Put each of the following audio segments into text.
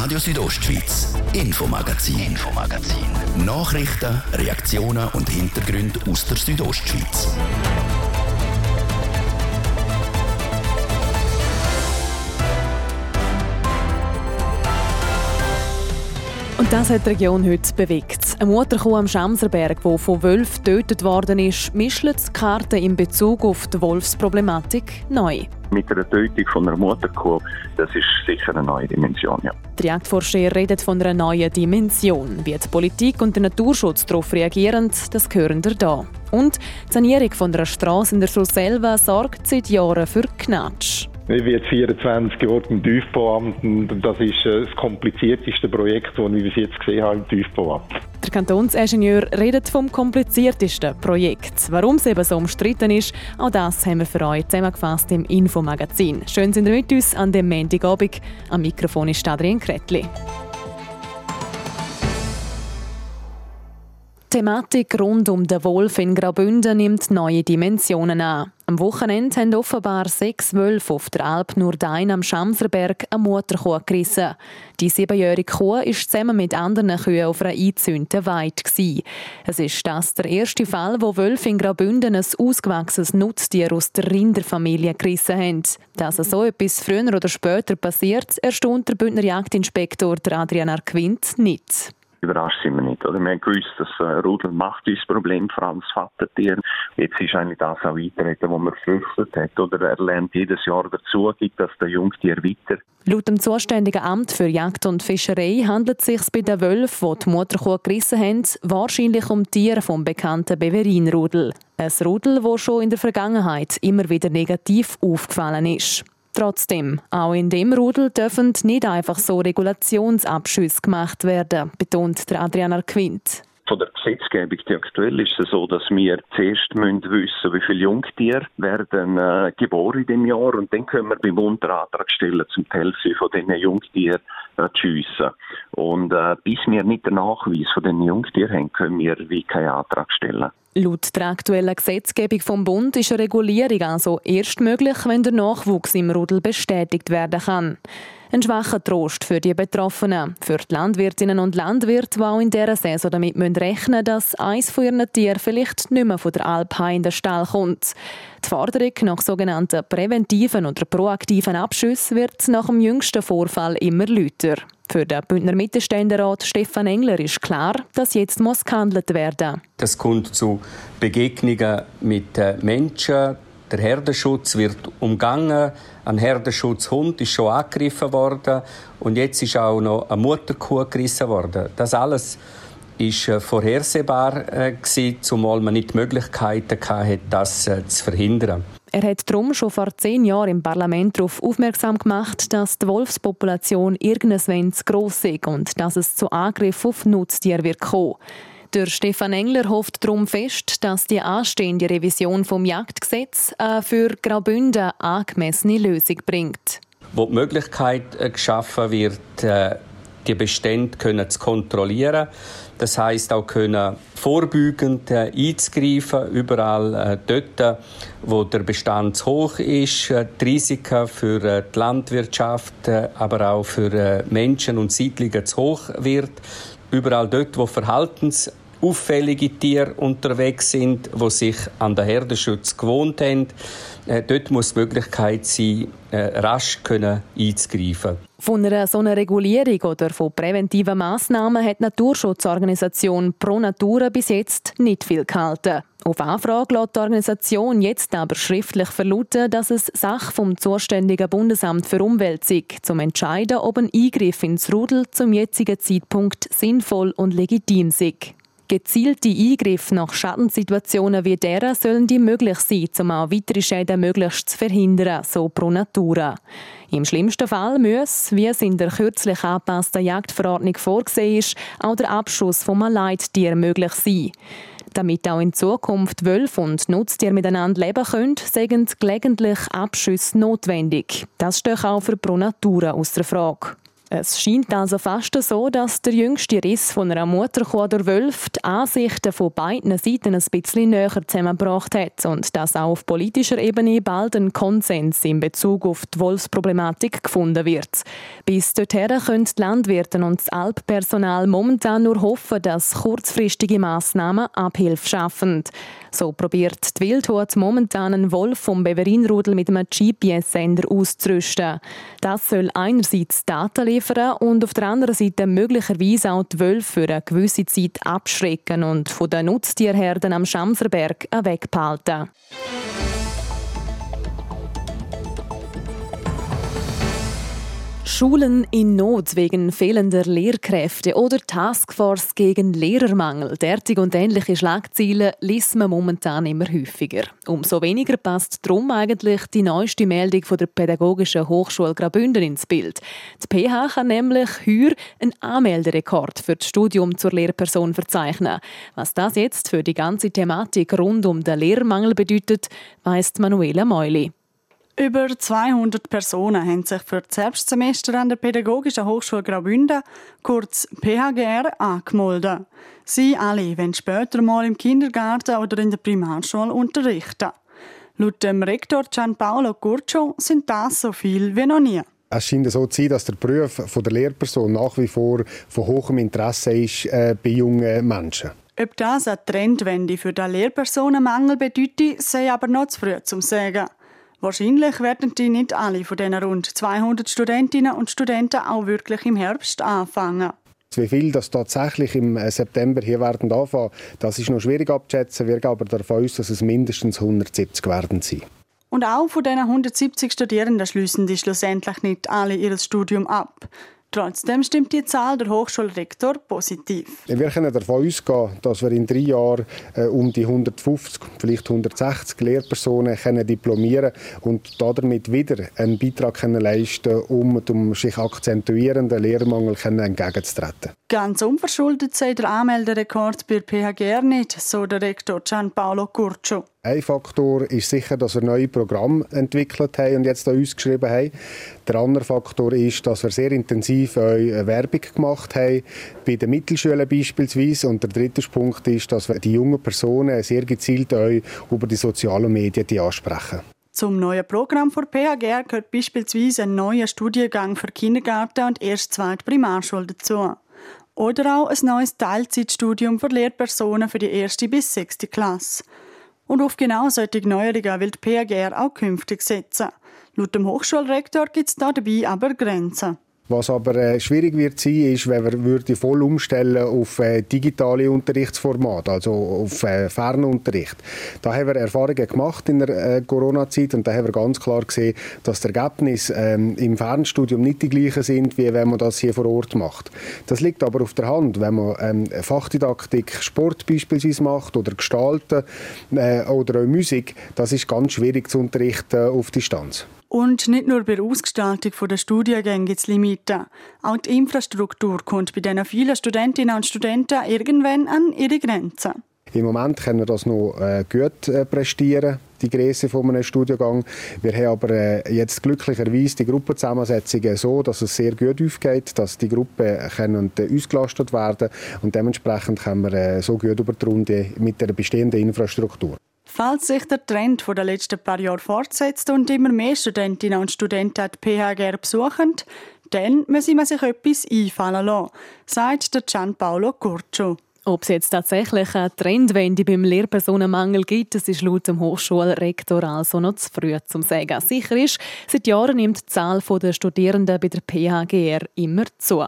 Radio Südostschweiz, Infomagazin, Infomagazin. Nachrichten, Reaktionen und Hintergründe aus der Südostschweiz. Und das hat die Region heute bewegt. Eine Mutterkuh am Schamserberg, die von Wölfen getötet worden ist, mischt die Karten in Bezug auf die Wolfsproblematik neu. Mit einer Tötung von einer Mutterkuh, das ist sicher eine neue Dimension. Ja. Die Jagdvorsteher redet von einer neuen Dimension. Wie die Politik und der Naturschutz darauf reagieren, das hören wir hier. Und die Sanierung von einer Straße in der Surselva sorgt seit Jahren für Knatsch. Ich bin jetzt 24 Jahre im Tiefbauamt und das ist äh, das komplizierteste Projekt, das ich bis jetzt gesehen habe im Tiefbauamt. Der Kantonsingenieur redet vom kompliziertesten Projekt. Warum es eben so umstritten ist, auch das haben wir für euch zusammengefasst im Infomagazin. Schön sind ihr mit uns an dem Montagabend. Am Mikrofon ist Adrian Kretli. Die Thematik rund um den Wolf in Graubünden nimmt neue Dimensionen an. Am Wochenende haben offenbar sechs Wölfe auf der Alp Nurdain am Schamserberg eine Mutterkuh gerissen. Die siebenjährige Kuh war zusammen mit anderen Kühen auf einer eingezäunten Weide. Es ist das der erste Fall, wo Wölfe in Graubünden ein ausgewachsenes Nutztier aus der Rinderfamilie gerissen haben. Dass so etwas früher oder später passiert, erstaunt der Bündner Jagdinspektor Adrian Arquint nicht überrascht sind wir nicht. Oder? Wir haben gewusst, dass äh, Rudel macht uns Problem, vor allem das Vatertier. Jetzt ist eigentlich das auch eintreten, was man gefürchtet hat. Oder er lernt jedes Jahr dazu, gibt das der Jungtier weiter. Laut dem zuständigen Amt für Jagd und Fischerei handelt es sich bei den Wölfen, die die Mutterkuh gerissen haben, wahrscheinlich um Tiere vom bekannten Beverin-Rudel. Ein Rudel, das schon in der Vergangenheit immer wieder negativ aufgefallen ist. Trotzdem, auch in dem Rudel dürfen nicht einfach so Regulationsabschüsse gemacht werden, betont der Adrian Quint. Von der Gesetzgebung, die aktuell ist es so, dass wir zuerst müssen wissen, wie viele Jungtiere werden äh, geboren in dem Jahr und dann können wir beim Bund einen Antrag stellen, zum Hälfte von diesen Jungtieren äh, zu schiessen. Und äh, bis wir nicht den Nachweis von diesen Jungtieren haben, können wir wie keinen Antrag stellen. Laut der aktuellen Gesetzgebung vom Bund ist eine Regulierung also erst möglich, wenn der Nachwuchs im Rudel bestätigt werden kann. Ein schwacher Trost für die Betroffenen, für die Landwirtinnen und Landwirte, die auch in dieser Saison damit rechnen müssen, dass eines von ihren Tieren vielleicht nicht mehr von der Alp in den Stall kommt. Die Forderung nach sogenannten präventiven oder proaktiven Abschüssen wird nach dem jüngsten Vorfall immer lauter. Für den Bündner Mittelständerat Stefan Engler ist klar, dass jetzt muss gehandelt werden. Das kommt zu Begegnungen mit Menschen. Der Herdenschutz wird umgangen. Ein Herdenschutzhund ist schon angegriffen worden und jetzt ist auch noch eine Mutterkuh gerissen worden. Das alles ist äh, vorhersehbar äh, gewesen, zumal man nicht die Möglichkeiten hatte, das äh, zu verhindern. Er hat darum schon vor zehn Jahren im Parlament darauf aufmerksam gemacht, dass die Wolfspopulation irgendwann zu gross ist und dass es zu Angriffen auf Nutztiere wird kommen. Der Stefan Engler hofft darum fest, dass die anstehende Revision vom Jagdgesetz eine für Graubünden angemessene Lösung bringt. Wo die Möglichkeit geschaffen wird, die Bestände können zu kontrollieren. Das heißt auch können vorbeugend äh, einzugreifen, überall äh, dort, wo der Bestand zu hoch ist, äh, die Risiken für äh, die Landwirtschaft, äh, aber auch für äh, Menschen und Siedlungen zu hoch wird, überall dort, wo Verhaltens auffällige Tiere unterwegs sind, wo sich an den Herdenschutz gewohnt haben. Äh, dort muss die Möglichkeit sein, äh, rasch können einzugreifen. Von einer so einer Regulierung oder von präventiven Massnahmen hat die Naturschutzorganisation Pro Natura bis jetzt nicht viel gehalten. Auf Anfrage lässt die Organisation jetzt aber schriftlich verlauten, dass es Sache vom zuständigen Bundesamt für Umwelt sei, zum entscheiden, ob ein Eingriff ins Rudel zum jetzigen Zeitpunkt sinnvoll und legitim sei. Gezielte Eingriffe nach Schadensituationen wie dieser sollen die möglich sein, um auch weitere Schäden möglichst zu verhindern, so pro Natura. Im schlimmsten Fall muss, wie es in der kürzlich angepassten Jagdverordnung vorgesehen ist, auch der Abschuss vom Leittier möglich sein. Damit auch in Zukunft Wölfe und Nutztiere miteinander leben können, sind gelegentlich Abschüsse notwendig. Das steht auch für Pro Natura aus der Frage. Es scheint also fast so, dass der jüngste Riss von einer Mutterkuh der die Ansichten von beiden Seiten ein bisschen näher zusammengebracht hat und dass auch auf politischer Ebene bald ein Konsens in Bezug auf die Wolfsproblematik gefunden wird. Bis dorthin können die Landwirte und das Alppersonal momentan nur hoffen, dass kurzfristige Massnahmen Abhilfe schaffen. So probiert die Wildhut momentan einen Wolf vom Beverinrudel mit einem GPS-Sender auszurüsten. Das soll einerseits Daten liefern und auf der anderen Seite möglicherweise auch die Wölfe für eine gewisse Zeit abschrecken und von den Nutztierherden am Schamserberg wegbehalten. Schulen in Not wegen fehlender Lehrkräfte oder Taskforce gegen Lehrermangel. Derartige und ähnliche Schlagziele liest man momentan immer häufiger. Umso weniger passt drum eigentlich die neueste Meldung von der Pädagogischen Hochschule Graubünden ins Bild. Die PH kann nämlich heuer einen Anmelderekord für das Studium zur Lehrperson verzeichnen. Was das jetzt für die ganze Thematik rund um den Lehrermangel bedeutet, weiss Manuela Meuli. Über 200 Personen haben sich für das Herbstsemester an der Pädagogischen Hochschule Graubünden, kurz PHGR, angemeldet. Sie alle wollen später mal im Kindergarten oder in der Primarschule unterrichten. Laut dem Rektor Gianpaolo Curcio sind das so viel wie noch nie. Es scheint so zu sein, dass der Beruf von der Lehrperson nach wie vor von hohem Interesse ist äh, bei jungen Menschen. Ob das eine Trendwende für den Lehrpersonenmangel bedeutet, sei aber noch zu früh zum sagen. Wahrscheinlich werden die nicht alle von diesen rund 200 Studentinnen und Studenten auch wirklich im Herbst anfangen. Wie viel das tatsächlich im äh, September hier werden anfangen, das ist noch schwierig abzuschätzen. Wir gehen aber davon aus, dass es mindestens 170 werden sein. Und auch von diesen 170 Studierenden schließen die schlussendlich nicht alle ihr Studium ab. Trotzdem stimmt die Zahl der Hochschulrektor positiv. Wir können davon ausgehen, dass wir in drei Jahren äh, um die 150, vielleicht 160 Lehrpersonen können diplomieren und damit wieder einen Beitrag können leisten um dem sich akzentuierenden Lehrmangel entgegenzutreten. Ganz unverschuldet sei der Anmelderekord bei PHGR nicht, so der Rektor Gianpaolo Curcio. Ein Faktor ist sicher, dass wir neue Programme entwickelt haben und jetzt an uns geschrieben haben. Der andere Faktor ist, dass wir sehr intensiv Werbung gemacht haben, bei den Mittelschulen beispielsweise. Und der dritte Punkt ist, dass wir die jungen Personen sehr gezielt über die sozialen Medien ansprechen. Zum neuen Programm für PHGR gehört beispielsweise ein neuer Studiengang für Kindergarten und erst zweite Primarschule dazu. Oder auch ein neues Teilzeitstudium für Lehrpersonen für die erste bis sechste Klasse. Und auf genau solche Neuerungen will die PAGR auch künftig setzen. Laut dem Hochschulrektor gibt es dabei aber Grenzen. Was aber äh, schwierig wird sein, ist, wenn wir würde voll umstellen auf äh, digitale Unterrichtsformat, also auf äh, Fernunterricht. Da haben wir Erfahrungen gemacht in der äh, Corona-Zeit und da haben wir ganz klar gesehen, dass die Ergebnisse ähm, im Fernstudium nicht die gleichen sind, wie wenn man das hier vor Ort macht. Das liegt aber auf der Hand, wenn man ähm, Fachdidaktik, Sport beispielsweise macht oder Gestalten äh, oder auch Musik, das ist ganz schwierig zu unterrichten auf Distanz. Und nicht nur bei der Ausgestaltung der Studiengänge gibt es Limiten. Auch die Infrastruktur kommt bei diesen vielen Studentinnen und Studenten irgendwann an ihre Grenzen. Im Moment können wir das noch äh, gut äh, prestieren, die Größe von einem. Wir haben aber äh, jetzt glücklicherweise die Gruppenzusammensetzungen so, dass es sehr gut aufgeht, dass die Gruppen können, äh, ausgelastet werden und dementsprechend können wir äh, so gut über die Runde mit der bestehenden Infrastruktur. Falls sich der Trend der letzten paar Jahre fortsetzt und immer mehr Studentinnen und Studenten die PHGR besuchen, dann müssen man sich etwas einfallen lassen, sagt der Gianpaolo Curcio. Ob es jetzt tatsächlich eine Trendwende beim Lehrpersonenmangel gibt, das ist laut dem Hochschulrektor also noch zu früh zu sagen. Sicher ist, seit Jahren nimmt die Zahl der Studierenden bei der PHGR immer zu.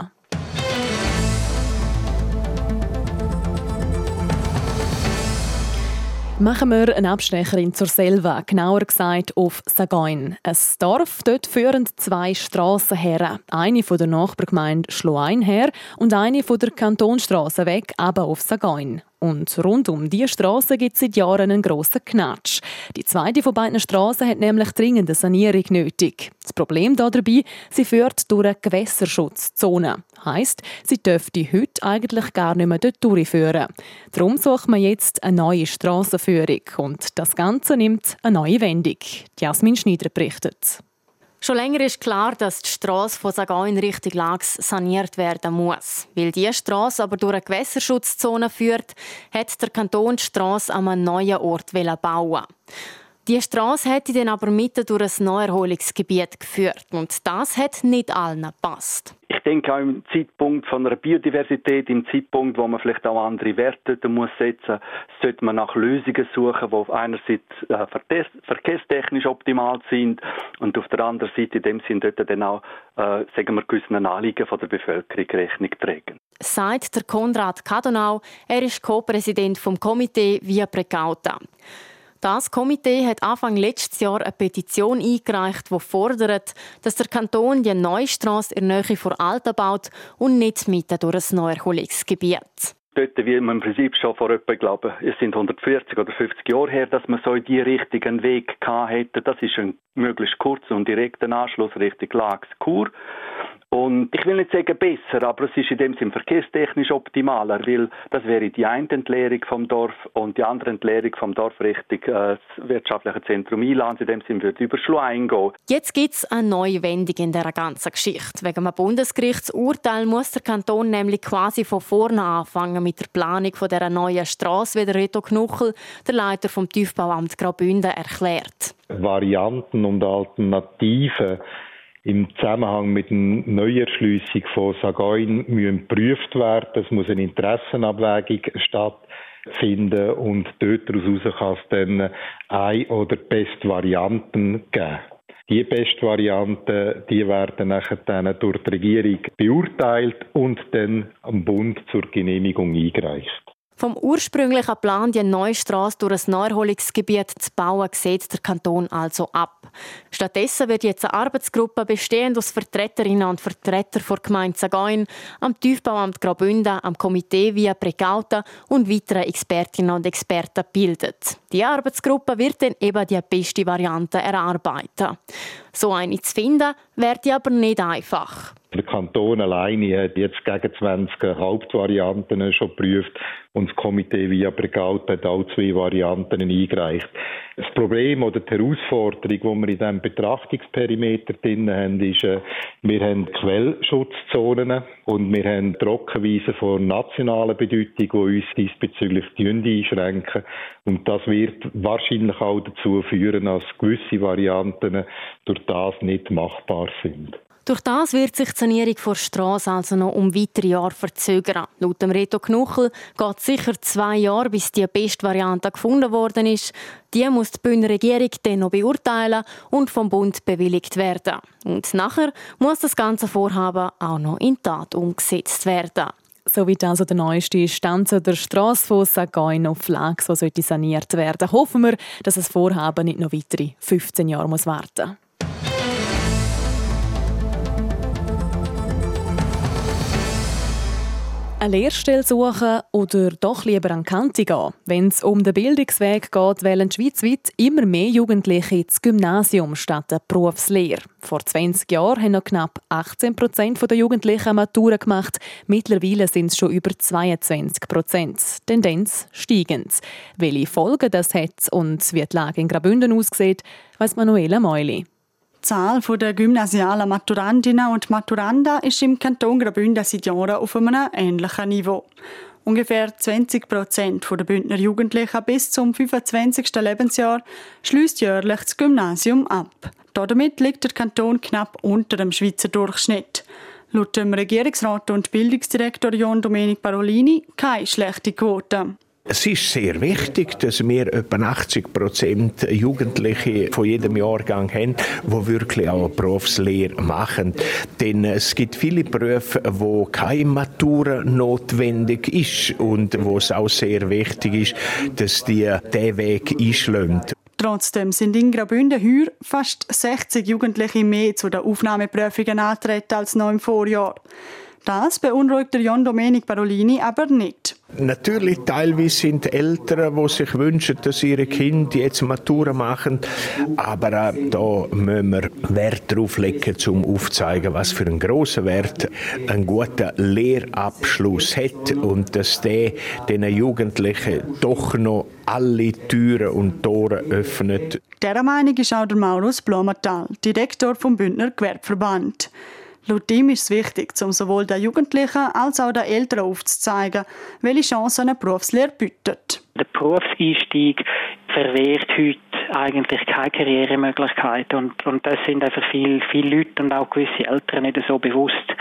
Machen wir einen Abstecher in zur Selva, genauer gesagt auf Sagoin. Ein Dorf, dort führen zwei Strassen her. Eine von der Nachbargemeinde Schloein her und eine von der Kantonstrasse weg, aber auf Sagoin. Und rund um diese Straße gibt es seit Jahren einen grossen Knatsch. Die zweite von beiden Straßen hat nämlich dringend eine Sanierung nötig. Das Problem dabei, sie führt durch eine Gewässerschutzzone. Heißt, sie dürfte heute eigentlich gar nicht mehr dort durchführen. Darum sucht man jetzt eine neue Strassenführung und das Ganze nimmt eine neue Wendung. Jasmin Schneider berichtet. Schon länger ist klar, dass die Straße von Sagain Richtung Lags saniert werden muss. Weil diese Straße aber durch eine Gewässerschutzzone führt, hat der Kanton die Straße an einem neuen Ort bauen. Die Straße hätte dann aber mitten durch ein Neuerholungsgebiet geführt und das hat nicht allen gepasst. Ich denke auch im Zeitpunkt von einer Biodiversität, im Zeitpunkt, wo man vielleicht auch andere Werte muss setzen, sollte man nach Lösungen suchen, die einerseits äh, verkehrstechnisch optimal sind und auf der anderen Seite in dem Sinn dort dann auch, äh, sagen wir, gewissen Anliegen von der Bevölkerung Rechnung tragen. Sagt der Konrad Kadonau, er ist Co-Präsident vom Komitee Via Precauta. Das Komitee hat Anfang letztes Jahr eine Petition eingereicht, die fordert, dass der Kanton die neue Straße in der Nähe von Alta baut und nicht mitten durch ein Neuerholungsgebiet. Dort, wie man im Prinzip schon vor etwa, glaube es sind 140 oder 50 Jahre her, dass man so in die Richtung einen Weg hätte. Das ist ein möglichst kurzer und direkter Anschluss Richtung Lags Chur. Und ich will nicht sagen besser, aber es ist in dem Sinn verkehrstechnisch optimaler, weil das wäre die eine Entleerung vom Dorf und die andere Entleerung vom Dorf Richtung äh, das wirtschaftliche Zentrum Einlands. In dem Sinn würde über Schluein gehen. Jetzt gibt es eine neue Wendung in dieser ganzen Geschichte. Wegen einem Bundesgerichtsurteil muss der Kanton nämlich quasi von vorne anfangen mit der Planung von dieser neuen Straße, wie der Reto Knuchel, der Leiter vom Tiefbauamt Graubünden, erklärt. Varianten und Alternativen im Zusammenhang mit der Neuerschliessung von Sagain müssen geprüft werden. Es muss eine Interessenabwägung stattfinden und dort daraus kann es dann ein oder beste Varianten geben. Die beste Varianten, die werden nachher dann durch die Regierung beurteilt und dann am Bund zur Genehmigung eingereicht. Vom ursprünglichen Plan, die neue Straße durch ein Neuerholungsgebiet zu bauen, sieht der Kanton also ab. Stattdessen wird jetzt eine Arbeitsgruppe bestehend aus Vertreterinnen und Vertretern der Gemeinde Sagain, am Tiefbauamt Graubünden, am Komitee Via Precauta und weiteren Expertinnen und Experten bildet. Die Arbeitsgruppe wird dann eben die beste Variante erarbeiten. So eine zu finden, wäre aber nicht einfach. Der Kanton alleine hat jetzt gegen 20 Hauptvarianten schon geprüft und das Komitee via Bregaut hat auch zwei Varianten eingereicht. Das Problem oder die Herausforderung, die wir in diesem Betrachtungsperimeter drin haben, ist, äh, wir haben Quellschutzzonen und wir haben Trockenweisen von nationaler Bedeutung, die uns diesbezüglich einschränken. Und das wird wahrscheinlich auch dazu führen, dass gewisse Varianten durch das nicht machbar sind. Durch das wird sich die Sanierung der Straße also noch um weitere Jahre verzögern. Laut dem Reto Knuchel geht es sicher zwei Jahre, bis die beste Variante gefunden worden ist. Die muss die Bündner Regierung dann noch beurteilen und vom Bund bewilligt werden. Und nachher muss das ganze Vorhaben auch noch in Tat umgesetzt werden. Soweit also der neueste Stand zu der Strasse von Sagain auf Lax, die sollte saniert werden. Hoffen wir, dass das Vorhaben nicht noch weitere 15 Jahre muss warten muss. Eine Lehrstelle suchen oder doch lieber an Kante gehen? Wenn es um den Bildungsweg geht, wählen schweizweit immer mehr Jugendliche das Gymnasium statt der Berufslehre. Vor 20 Jahren haben noch knapp 18 Prozent der Jugendlichen Matura gemacht. Mittlerweile sind es schon über 22 Prozent. Tendenz steigend. Welche Folgen das hat und wie die Lage in Graubünden aussieht, weiss Manuela Meuli. Die Zahl der gymnasialen Maturandinnen und Maturanden ist im Kanton Graubünden seit Jahren auf einem ähnlichen Niveau. Ungefähr 20 Prozent der Bündner Jugendlichen bis zum 25. Lebensjahr schließt jährlich das Gymnasium ab. Damit liegt der Kanton knapp unter dem Schweizer Durchschnitt. Laut dem Regierungsrat und Bildungsdirektor John Domenic Parolini keine schlechte Quote. Es ist sehr wichtig, dass wir etwa 80 Prozent Jugendliche von jedem Jahrgang haben, die wirklich auch eine Berufslehre machen. Denn es gibt viele Berufe, wo keine Matura notwendig ist und wo es auch sehr wichtig ist, dass die diesen Weg einschlagen. Trotzdem sind in Graubünden heuer fast 60 Jugendliche mehr zu den Aufnahmeprüfungen antreten als noch im Vorjahr. Das beunruhigt der John Domenic Parolini aber nicht. Natürlich, teilweise sind Eltern, die sich wünschen, dass ihre Kinder jetzt Matura machen, aber äh, da müssen wir Wert darauf legen, um aufzuzeigen, was für einen grossen Wert ein guter Lehrabschluss hat und dass der den Jugendlichen doch noch alle Türen und Tore öffnet. Dieser Meinung ist auch der Maurus Blomertal, Direktor vom Bündner Gewerbeverband. Laut ihm ist es wichtig, um sowohl den Jugendlichen als auch den Eltern aufzuzeigen, welche Chancen eine Berufslehre bietet. Der Berufseinstieg verwehrt heute eigentlich keine Karrieremöglichkeiten und, und das sind einfach viele, viele Leute und auch gewisse Eltern nicht so bewusst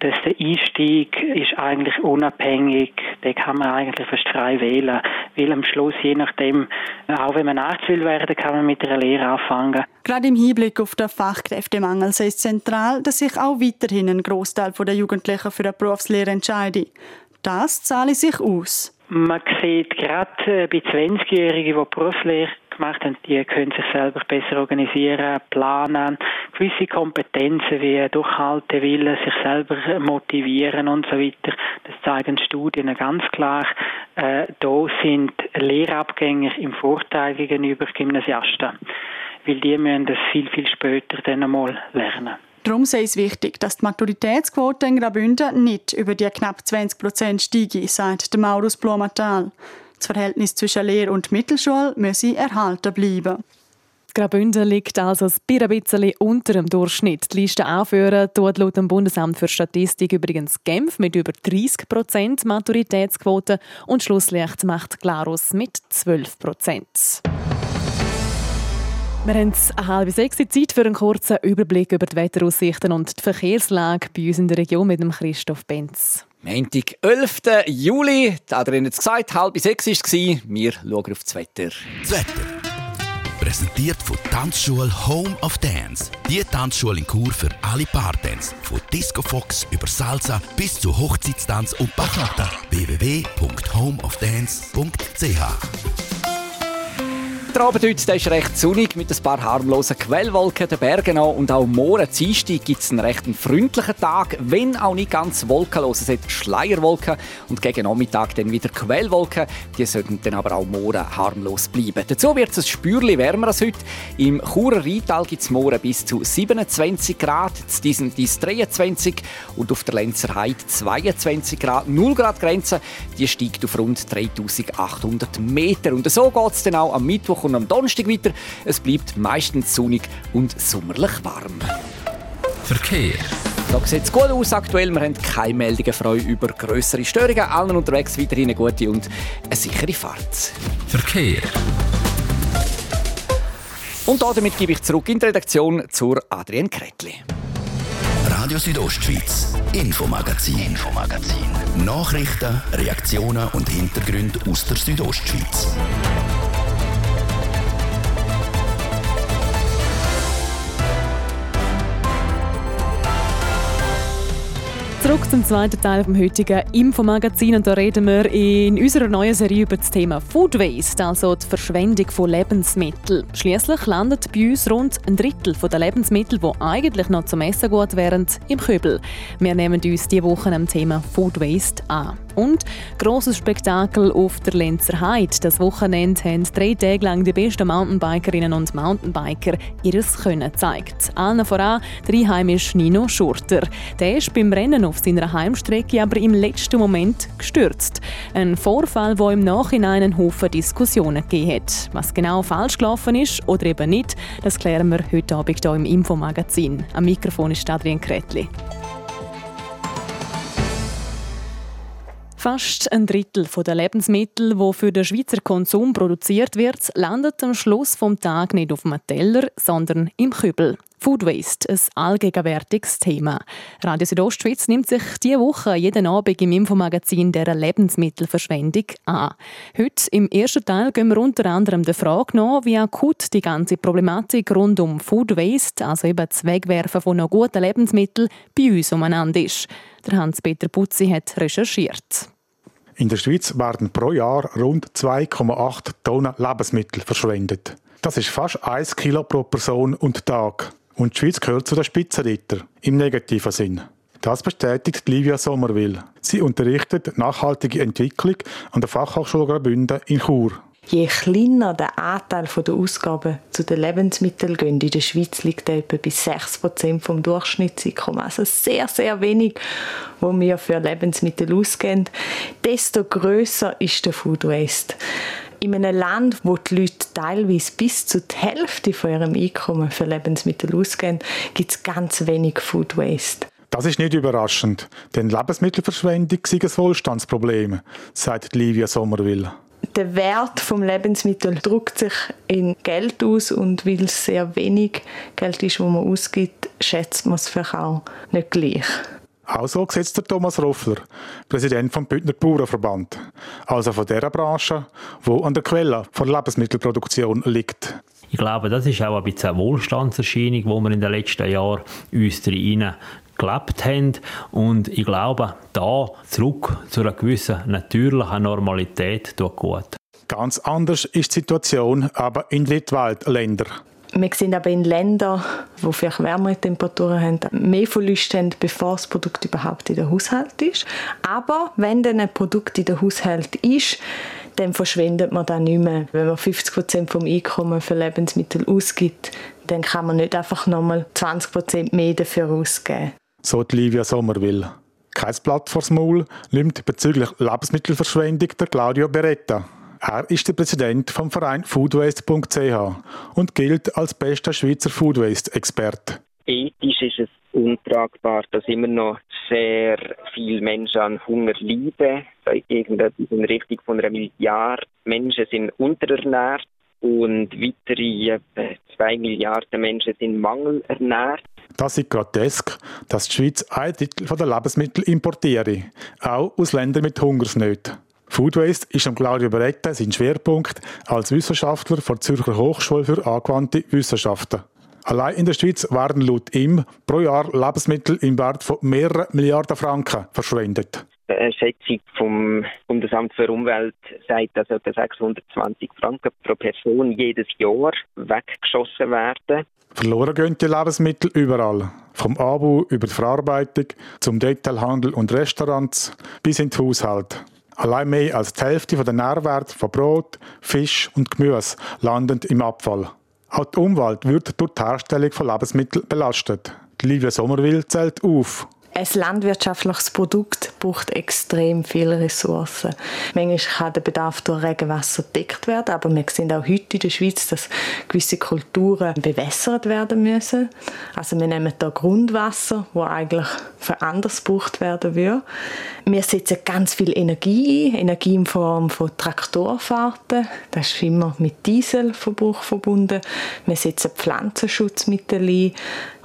dass der Einstieg ist eigentlich unabhängig, den kann man eigentlich fast frei wählen, weil am Schluss, je nachdem, auch wenn man Arzt will werden, kann man mit einer Lehre anfangen. Gerade im Hinblick auf den Fachkräftemangel sei es zentral, dass sich auch weiterhin ein Großteil der Jugendlichen für eine Berufslehre entscheiden. Das zahle sich aus. Man sieht gerade äh, bei 20-Jährigen, die Berufslehre gemacht haben, die können sich selber besser organisieren, planen, gewisse Kompetenzen wie Durchhalten, Willen, sich selber motivieren und so weiter. Das zeigen Studien ganz klar. Äh, da sind Lehrabgänger im Vorteil gegenüber Gymnasiasten, weil die müssen das viel, viel später dann einmal lernen. Darum sei es wichtig, dass die Maturitätsquote in Graubünden nicht über die knapp 20 Prozent steige, sagt Maurus Blumenthal. Das Verhältnis zwischen Lehr- und Mittelschule müsse erhalten bleiben. Graubünden liegt also ein bisschen unter dem Durchschnitt. Die Liste anführen tut laut dem Bundesamt für Statistik übrigens Genf mit über 30 Prozent Maturitätsquote und Schlusslicht macht Glarus mit 12 Prozent. Wir haben eine halbe sechs Zeit für einen kurzen Überblick über die Wetteraussichten und die Verkehrslage bei uns in der Region mit dem Christoph Benz. Montag, 11. Juli. Adrian hat es gesagt, halb sechs war es. Wir schauen auf das Wetter. Das Wetter. Präsentiert von Tanzschule Home of Dance. Die Tanzschule in Kur für alle Partens. Von Disco Fox über Salsa bis zu Hochzeitstanz und Bachata. www.homeofdance.ch der Abend heute der ist recht sonnig mit ein paar harmlosen Quellwolken den Bergen an und auch morgen Dienstag gibt es einen recht freundlichen Tag, wenn auch nicht ganz wolkenlos. Es hat Schleierwolken und gegen Nachmittag dann wieder Quellwolken. Die sollten dann aber auch morgen harmlos bleiben. Dazu wird es ein Spürchen wärmer als heute. Im Churer Rheintal gibt es morgen bis zu 27 Grad, zu diesen dies 23 und auf der Lenzer Heide 22 Grad. 0 Grad Grenze, die steigt auf rund 3800 Meter. Und so geht es dann auch am Mittwoch Mittwoch und am Donnerstag weiter. Es bleibt meistens sonnig und sommerlich warm. Verkehr. Da sieht es gut aus aktuell. Wir haben keine Meldungen frei über größere Störungen. Allen unterwegs weiterhin eine gute und eine sichere Fahrt. Verkehr. Und damit gebe ich zurück in die Redaktion zur Adrienne Kretli. Radio Südostschweiz, Infomagazin, Infomagazin. Nachrichten, Reaktionen und Hintergründe aus der Südostschweiz. Zurück zum zweiten Teil vom heutigen Infomagazin und da reden wir in unserer neuen Serie über das Thema Food Waste, also die Verschwendung von Lebensmitteln. Schließlich landet bei uns rund ein Drittel der Lebensmittel, die eigentlich noch zum Essen gut wären, im Kübel. Wir nehmen uns diese Woche am Thema Food Waste an. Und grosses Spektakel auf der Lenzer Heide. Das Wochenende haben drei Tage lang die besten Mountainbikerinnen und Mountainbiker ihres Können gezeigt. Allen voran der Einheimische Nino Schurter. Der ist beim Rennen auf seiner Heimstrecke aber im letzten Moment gestürzt. Ein Vorfall, der im Nachhinein einen Haufen Diskussionen gegeben hat. Was genau falsch gelaufen ist oder eben nicht, das klären wir heute Abend hier im Infomagazin. Am Mikrofon ist Adrian Kretli. Fast ein Drittel der Lebensmittel, die für den Schweizer Konsum produziert wird, landet am Schluss vom Tag nicht auf dem Teller, sondern im Kübel. Food Waste, ein allgegenwärtiges Thema. Radio Südostschweiz nimmt sich diese Woche jeden Abend im Infomagazin der Lebensmittelverschwendung an. Heute im ersten Teil gehen wir unter anderem der Frage nach, wie akut die ganze Problematik rund um Food Waste, also eben das Wegwerfen von noch guten Lebensmitteln, bei uns umeinander ist. Der Hans-Peter Putzi hat recherchiert. In der Schweiz werden pro Jahr rund 2,8 Tonnen Lebensmittel verschwendet. Das ist fast 1 Kilo pro Person und Tag. Und die Schweiz gehört zu den Spitzenreiter, im negativen Sinn. Das bestätigt Livia Sommerwil. Sie unterrichtet nachhaltige Entwicklung an der Fachhochschule Graubünden in Chur. Je kleiner der Anteil der Ausgaben zu den Lebensmitteln gehen, in der Schweiz liegt er etwa bei 6% vom Durchschnittseinkommen. Also sehr, sehr wenig, wo wir für Lebensmittel ausgeben. Desto größer ist der Food Waste. In einem Land, wo die Leute teilweise bis zu der Hälfte von ihrem Einkommen für Lebensmittel ausgeben, gibt es ganz wenig Food Waste. Das ist nicht überraschend, denn Lebensmittelverschwendung ist ein Wohlstandsproblem, sagt Livia Sommerville der Wert vom Lebensmittel drückt sich in Geld aus und weil es sehr wenig Geld ist, wo man ausgibt, schätzt man es vielleicht auch nicht gleich. Auch so sieht der Thomas Roffler, Präsident vom Bündner Bauernverband, also von der Branche, wo an der Quelle von Lebensmittelproduktion liegt. Ich glaube, das ist auch ein bisschen eine Wohlstandserscheinung, die wir in den letzten Jahren uns rein gelebt haben. Und ich glaube, da zurück zu einer gewissen natürlichen Normalität tut gut. Ganz anders ist die Situation aber in Drittweltländern. Wir sehen aber in Ländern, die vielleicht wärmere Temperaturen haben, mehr Verluste haben, bevor das Produkt überhaupt in der Haushalt ist. Aber wenn dann ein Produkt in der Haushalt ist, dann verschwendet man das nicht mehr. Wenn man 50 Prozent vom Einkommen für Lebensmittel ausgibt, dann kann man nicht einfach nochmal 20 Prozent mehr dafür ausgeben so die Livia Sommerville. Kein Blatt vors Maul nimmt bezüglich Lebensmittelverschwendung der Claudio Beretta. Er ist der Präsident vom Verein foodwaste.ch und gilt als bester Schweizer Foodwaste-Experte. Ethisch ist es untragbar, dass immer noch sehr viele Menschen an Hunger leiden. Irgendetwas in Richtung von einer Milliarde Menschen sind unterernährt und weitere zwei Milliarden Menschen sind mangelernährt. Das ist grotesk, dass die Schweiz ein Drittel der Lebensmittel importiere, auch aus Ländern mit Hungersnöten. Food Waste ist am Claudio Beretta sein Schwerpunkt als Wissenschaftler der Zürcher Hochschule für angewandte Wissenschaften. Allein in der Schweiz werden laut ihm pro Jahr Lebensmittel im Wert von mehreren Milliarden Franken verschwendet. Eine Schätzung vom Bundesamt für Umwelt sagt, dass etwa 620 Franken pro Person jedes Jahr weggeschossen werden. Verloren gehen die Lebensmittel überall. Vom Anbau über die Verarbeitung zum Detailhandel und Restaurants bis in die Haushalt. Allein mehr als die Hälfte der Nährwerte von Brot, Fisch und Gemüse landen im Abfall. Auch die Umwelt wird durch die Herstellung von Lebensmitteln belastet. Die Livia Sommerwil zählt auf ein landwirtschaftliches Produkt braucht extrem viele Ressourcen. Manchmal kann der Bedarf durch Regenwasser gedeckt werden, aber wir sehen auch heute in der Schweiz, dass gewisse Kulturen bewässert werden müssen. Also wir nehmen da Grundwasser, wo eigentlich für anders gebraucht werden würde. Wir setzen ganz viel Energie ein, Energie in Form von Traktorfahrten. Das ist immer mit Dieselverbrauch verbunden. Wir setzen Pflanzenschutzmittel ein.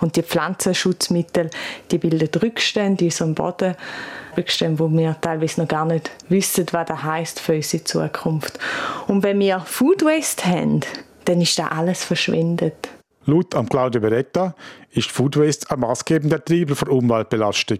Und die Pflanzenschutzmittel, die bilden Rückstände in unserem Boden. Rückstände, wo wir teilweise noch gar nicht wissen, was das heisst für unsere Zukunft. Und wenn wir Food Waste haben, dann ist da alles verschwendet. Laut am Claudio Beretta ist Food Waste ein maßgebender Treiber für Umweltbelastung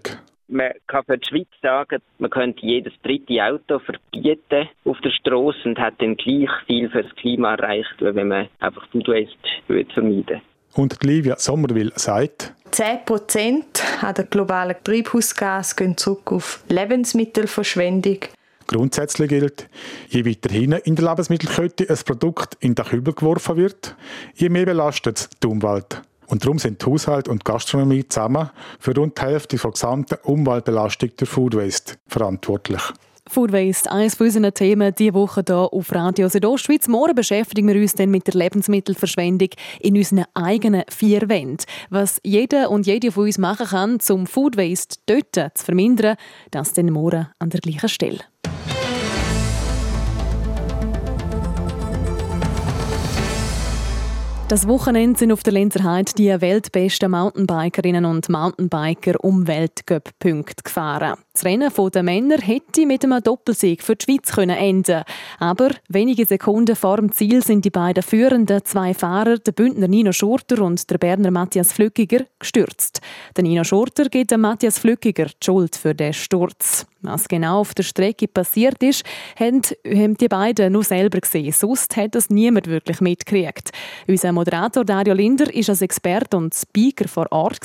man kann für die Schweiz sagen, man könnte jedes dritte Auto verbieten auf der Straße und hat dann gleich viel für das Klima erreicht, wenn man einfach Food Waste vermeiden Und Livia Sommerwil sagt, 10% an den globalen Treibhausgas gehen zurück auf Lebensmittelverschwendung. Grundsätzlich gilt, je weiter hinten in der Lebensmittelkette ein Produkt in den Kübel geworfen wird, je mehr belastet es die Umwelt. Und darum sind Haushalt und Gastronomie zusammen für rund die Hälfte der gesamten Umweltbelastung der Food Waste verantwortlich. Food Waste, eines unserer Themen diese Woche hier auf Radio Südostschweiz. Morgen beschäftigen wir uns dann mit der Lebensmittelverschwendung in unseren eigenen vier Wänden. Was jeder und jede von uns machen kann, um Food Waste dort zu vermindern, das dann morgen an der gleichen Stelle. Das Wochenende sind auf der Lenzer Heide die weltbesten Mountainbikerinnen und Mountainbiker um Weltcup-Punkte gefahren. Das Rennen der Männer hätte mit einem Doppelsieg für die Schweiz können enden Aber wenige Sekunden vor dem Ziel sind die beiden führenden zwei Fahrer, der Bündner Nino Schurter und der Berner Matthias Flückiger, gestürzt. Der Nino Schurter gibt dem Matthias Flückiger die Schuld für den Sturz. Was genau auf der Strecke passiert ist, haben die beiden nur selber gesehen. Sonst hat das niemand wirklich mitgekriegt. Unser Moderator Dario Linder ist als Experte und Speaker vor Ort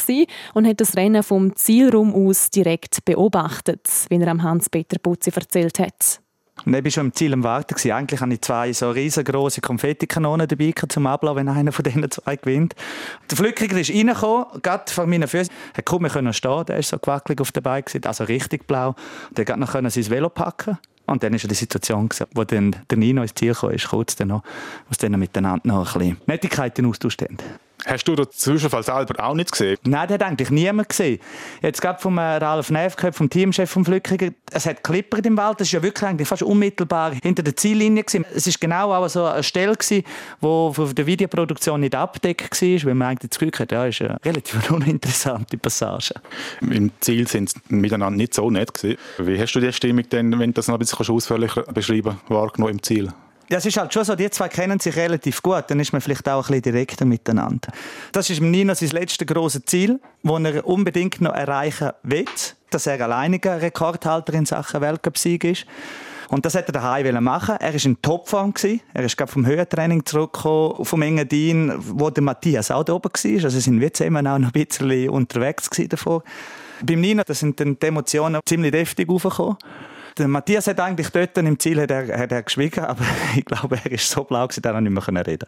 und hat das Rennen vom Zielraum aus direkt beobachtet, wie er am Hans-Peter Putzi erzählt hat. Und ich war schon im Ziel am Warten. Eigentlich hatte ich zwei so riesengroße Konfettikanonen dabei zum Ablauf, wenn einer von diesen zwei gewinnt. Der Flückiger ist reingekommen, gerade vor meinen Füßen. Er konnte mich stehen, der ist so gewackelig auf der Beine, also richtig blau. Er konnte noch sein Velo packen. Und dann war die Situation, wo dann der Nino ins Ziel kam, kurz dann noch, wo sie dann miteinander noch ein bisschen Nettigkeiten austauschen. Hast du den Zwischenfall selber auch nicht gesehen? Nein, den hat eigentlich niemand gesehen. Jetzt gerade vom äh, Ralf Neff gehört, vom Teamchef vom Flückiger, es hat klippert im Wald, das war ja wirklich eigentlich fast unmittelbar hinter der Ziellinie. Gewesen. Es war genau auch so eine Stelle, die von der Videoproduktion nicht abdeckt war, weil man eigentlich das Gefühl hatte, ja, ist eine relativ uninteressante Passage. Im Ziel sind sie miteinander nicht so nett gewesen. Wie hast du die Stimmung denn, wenn du das noch ein bisschen ausführlicher beschreiben wahrgenommen im Ziel? Ja, es ist halt schon so, die zwei kennen sich relativ gut, dann ist man vielleicht auch ein bisschen direkter miteinander. Das ist Nino sein letztes grosses Ziel, das er unbedingt noch erreichen will, dass er alleiniger Rekordhalter in Sachen Weltcup-Sieg ist. Und das hätte er daheim machen Er war in Topform. Er ist gerade vom Höhentraining zurückgekommen, vom Engadin, wo der Matthias auch da oben war. Also sind wir zusammen auch noch ein bisschen unterwegs davor. Beim Nino, da sind dann die Emotionen ziemlich deftig aufgekommen. Der Matthias hat eigentlich dort im Ziel hat er, hat er geschwiegen, aber ich glaube, er ist so blau, dass er nicht mehr reden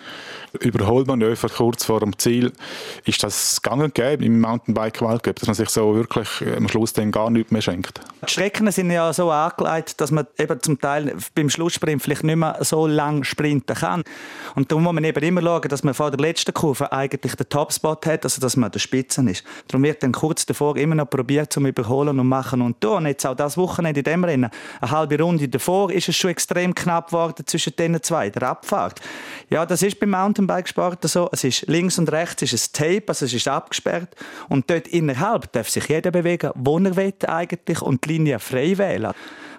Überholmanöver kurz vor dem Ziel, ist das gang und gäbe im Mountainbike-Weltcup, dass man sich so wirklich am Schluss dann gar nichts mehr schenkt? Die Strecken sind ja so angelegt, dass man eben zum Teil beim Schlusssprint vielleicht nicht mehr so lang sprinten kann. Und darum muss man eben immer schauen, dass man vor der letzten Kurve eigentlich den Topspot hat, also dass man an der Spitze ist. Darum wird dann kurz davor immer noch probiert, zum überholen und machen und tun. Und jetzt auch das Wochenende in dem Rennen eine halbe Runde davor ist es schon extrem knapp geworden zwischen den zwei, der Abfahrt. Ja, das ist beim Mountainbikesport so. Es ist links und rechts ist ein Tape, also es ist abgesperrt und dort innerhalb darf sich jeder bewegen, wo er will eigentlich und die Linie frei wählen.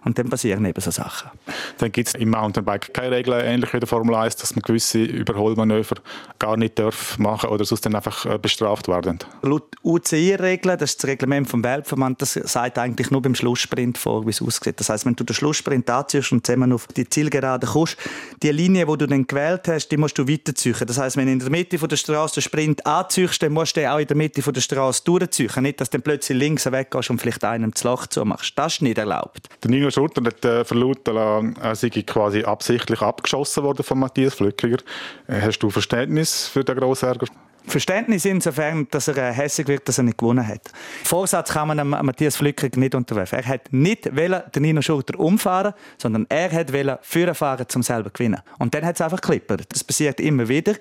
Und dann passieren eben so Sachen. Dann gibt es im Mountainbike keine Regeln, ähnlich wie der Formel 1, dass man gewisse Überholmanöver gar nicht darf machen oder sonst dann einfach äh, bestraft werden? Laut UCI-Regeln, das ist das Reglement vom Weltverband, das sagt eigentlich nur beim Schlusssprint vor, wie es aussieht. Das heißt, wenn du den Schlusssprint anziehst und zusammen auf die Zielgerade kommst, die Linie, die du dann gewählt hast, die musst du weiterziehen. Das heißt, wenn du in der Mitte der Straße den Sprint anziehst, dann musst du auch in der Mitte der Straße durchziehen. Nicht, dass du dann plötzlich links weggehst und vielleicht einem das Loch zumachst. Das ist nicht erlaubt. Der Nino Schurter hat äh, verlauten er sei quasi absichtlich abgeschossen worden von Matthias Flückiger. Äh, hast du Verständnis für den grossen Ärger? Verständnis insofern, dass er äh, hässlich wird, dass er nicht gewonnen hat. Vorsatz kann man Matthias Flückig nicht unterwerfen. Er hat nicht den Nino Schurter umfahren, sondern er hat führen fahren, um selber zu gewinnen. Und dann hat es einfach geklippert. Das passiert immer wieder.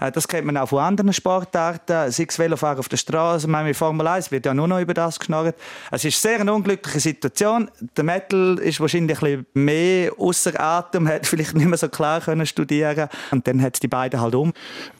Äh, das kennt man auch von anderen Sportarten, sei es Velofahren auf der Straße, meine Formel 1 wird ja nur noch über das geschnarrt. Es ist sehr eine unglückliche Situation. Der Metal ist wahrscheinlich ein bisschen mehr außer Atem, hat vielleicht nicht mehr so klar können studieren und dann hat es die beiden halt um.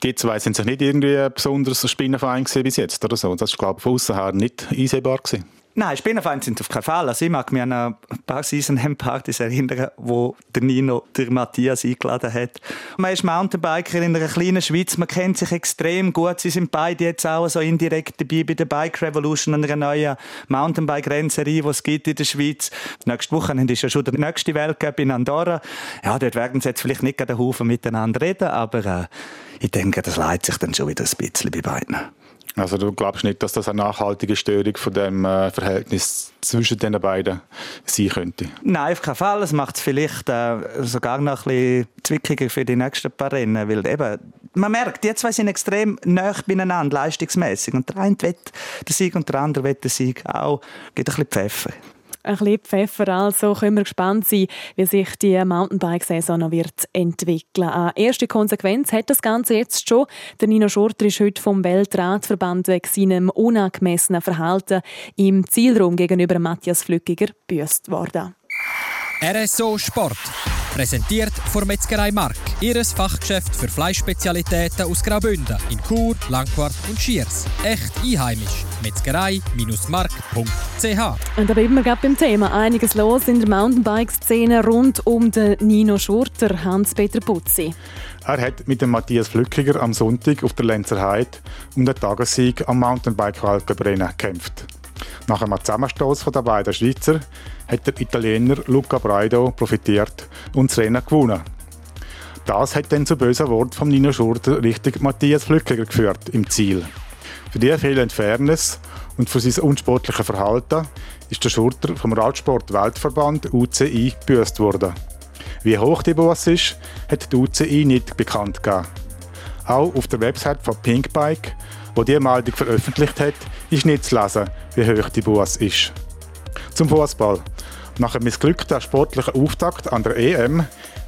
Die zwei sind sich nicht irgendwie ein besonderes Spinnenverein bis jetzt oder so. Das ist, glaube ich, von außen her nicht einsehbar gewesen. Nein, Spinnenvereine sind auf keinen Fall. Also ich mag mich an ein paar Season-Partys erinnern, wo der Nino der Matthias eingeladen hat. Man ist Mountainbiker in einer kleinen Schweiz, man kennt sich extrem gut. Sie sind beide jetzt auch so indirekt dabei bei der Bike Revolution, einer neuen Mountainbike-Rennserie, die es gibt in der Schweiz. Nächste Woche ist ja schon der nächste Weltcup in Andorra. Ja, dort werden sie jetzt vielleicht nicht einen Haufen miteinander reden, aber äh, ich denke, das leitet sich dann schon wieder ein bisschen bei beiden. Also du glaubst nicht, dass das eine nachhaltige Störung von dem äh, Verhältnis zwischen den beiden sein könnte? Nein, auf keinen Fall. Es macht es vielleicht äh, sogar noch ein bisschen zwickiger für die nächsten paar Rennen, weil eben, man merkt, die zwei sind extrem nah beieinander, leistungsmäßig und der eine will den Sieg und der andere will den Sieg auch. Gibt ein bisschen Pfeffer ein bisschen Pfeffer. Also können wir gespannt sein, wie sich die Mountainbike-Saison noch wird entwickeln Eine erste Konsequenz hat das Ganze jetzt schon. Der Nino Schurter ist heute vom Weltradverband wegen seinem unangemessenen Verhalten im Zielraum gegenüber Matthias Flückiger büßt worden. RSO Sport. Präsentiert von Metzgerei Mark. Ihres Fachgeschäft für Fleischspezialitäten aus Graubünden in Chur, Langquart und Schiers. Echt einheimisch. Metzgerei-mark.ch Und da bleiben wir gerade beim Thema. Einiges los in der Mountainbike-Szene rund um den Nino Schurter, Hans-Peter Putzi. Er hat mit dem Matthias Flückiger am Sonntag auf der Lenzer Heide um den Tagessieg am Mountainbike-Weltcuprennen gekämpft. Nach einem Zusammenstoß der beiden Schweizer hat der Italiener Luca Braido profitiert und das Rennen gewonnen. Das hat dann zu bösen Worten von Nino Schurter Richtung Matthias Flückiger geführt im Ziel. Für die fehlende Fairness und für sein unsportliches Verhalten ist der Schurter vom Radsport-Weltverband UCI gebüßt worden. Wie hoch die Boss ist, hat die UCI nicht bekannt gegeben. Auch auf der Website von Pinkbike, wo die Meldung veröffentlicht hat, ist nicht zu lesen, wie hoch die Boss ist. Zum Fußball. Nach einem missglückten sportlichen Auftakt an der EM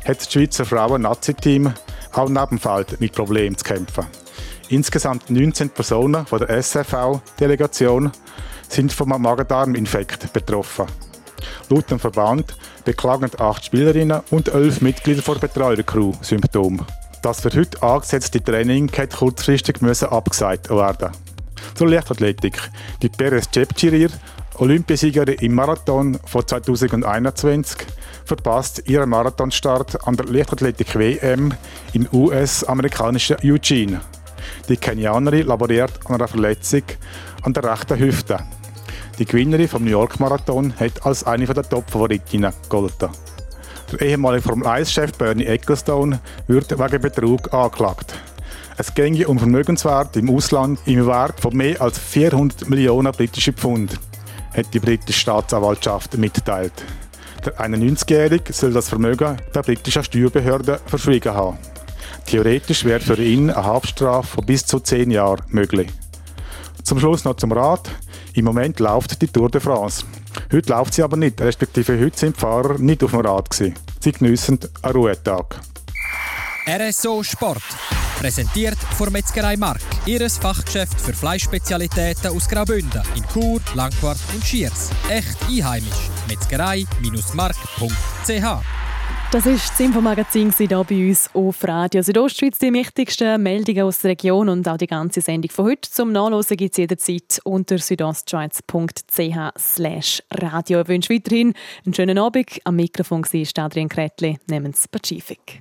hat das Schweizer Frauen-Nazi-Team auch neben mit Problemen zu kämpfen. Insgesamt 19 Personen von der SFV-Delegation sind vom Magen-Darm-Infekt betroffen. Laut dem Verband beklagen acht Spielerinnen und elf Mitglieder der Betreuercrew Symptome. Das für heute angesetzte Training hätte kurzfristig müssen abgesagt werden. Zur Leichtathletik. Die Perez Cepcirir, Olympiasiegerin im Marathon von 2021, verpasst ihren Marathonstart an der Leichtathletik-WM im US-amerikanischen Eugene. Die Kenianerin laboriert an einer Verletzung an der rechten Hüfte. Die Gewinnerin vom New York Marathon hat als eine der Top-Favoritinnen gegolten. Der ehemalige Formel 1-Chef Bernie Ecclestone wird wegen Betrug angeklagt. Es ginge um Vermögenswert im Ausland im Wert von mehr als 400 Millionen britische Pfund, hat die britische Staatsanwaltschaft mitteilt. Der 91-Jährige soll das Vermögen der britischen Steuerbehörde verschwiegen haben. Theoretisch wäre für ihn eine Haftstrafe von bis zu 10 Jahren möglich. Zum Schluss noch zum Rat. Im Moment läuft die Tour de France. Heute läuft sie aber nicht, respektive heute sind die Fahrer nicht auf dem Rad. Gewesen. Sie geniessen einen Ruhetag. RSO Sport. Präsentiert von Metzgerei Mark. Ihres Fachgeschäft für Fleischspezialitäten aus Graubünden in Chur, Langquart und Schiers. Echt einheimisch. Metzgerei-mark.ch das war das Infomagazin hier bei uns auf Radio Südostschweiz. Die wichtigsten Meldungen aus der Region und auch die ganze Sendung von heute zum Nachlesen gibt es jederzeit unter südostschweiz.ch radio. Ich wünsche weiterhin einen schönen Abend. Am Mikrofon war Adrian Kretli. Nehmen Pazifik.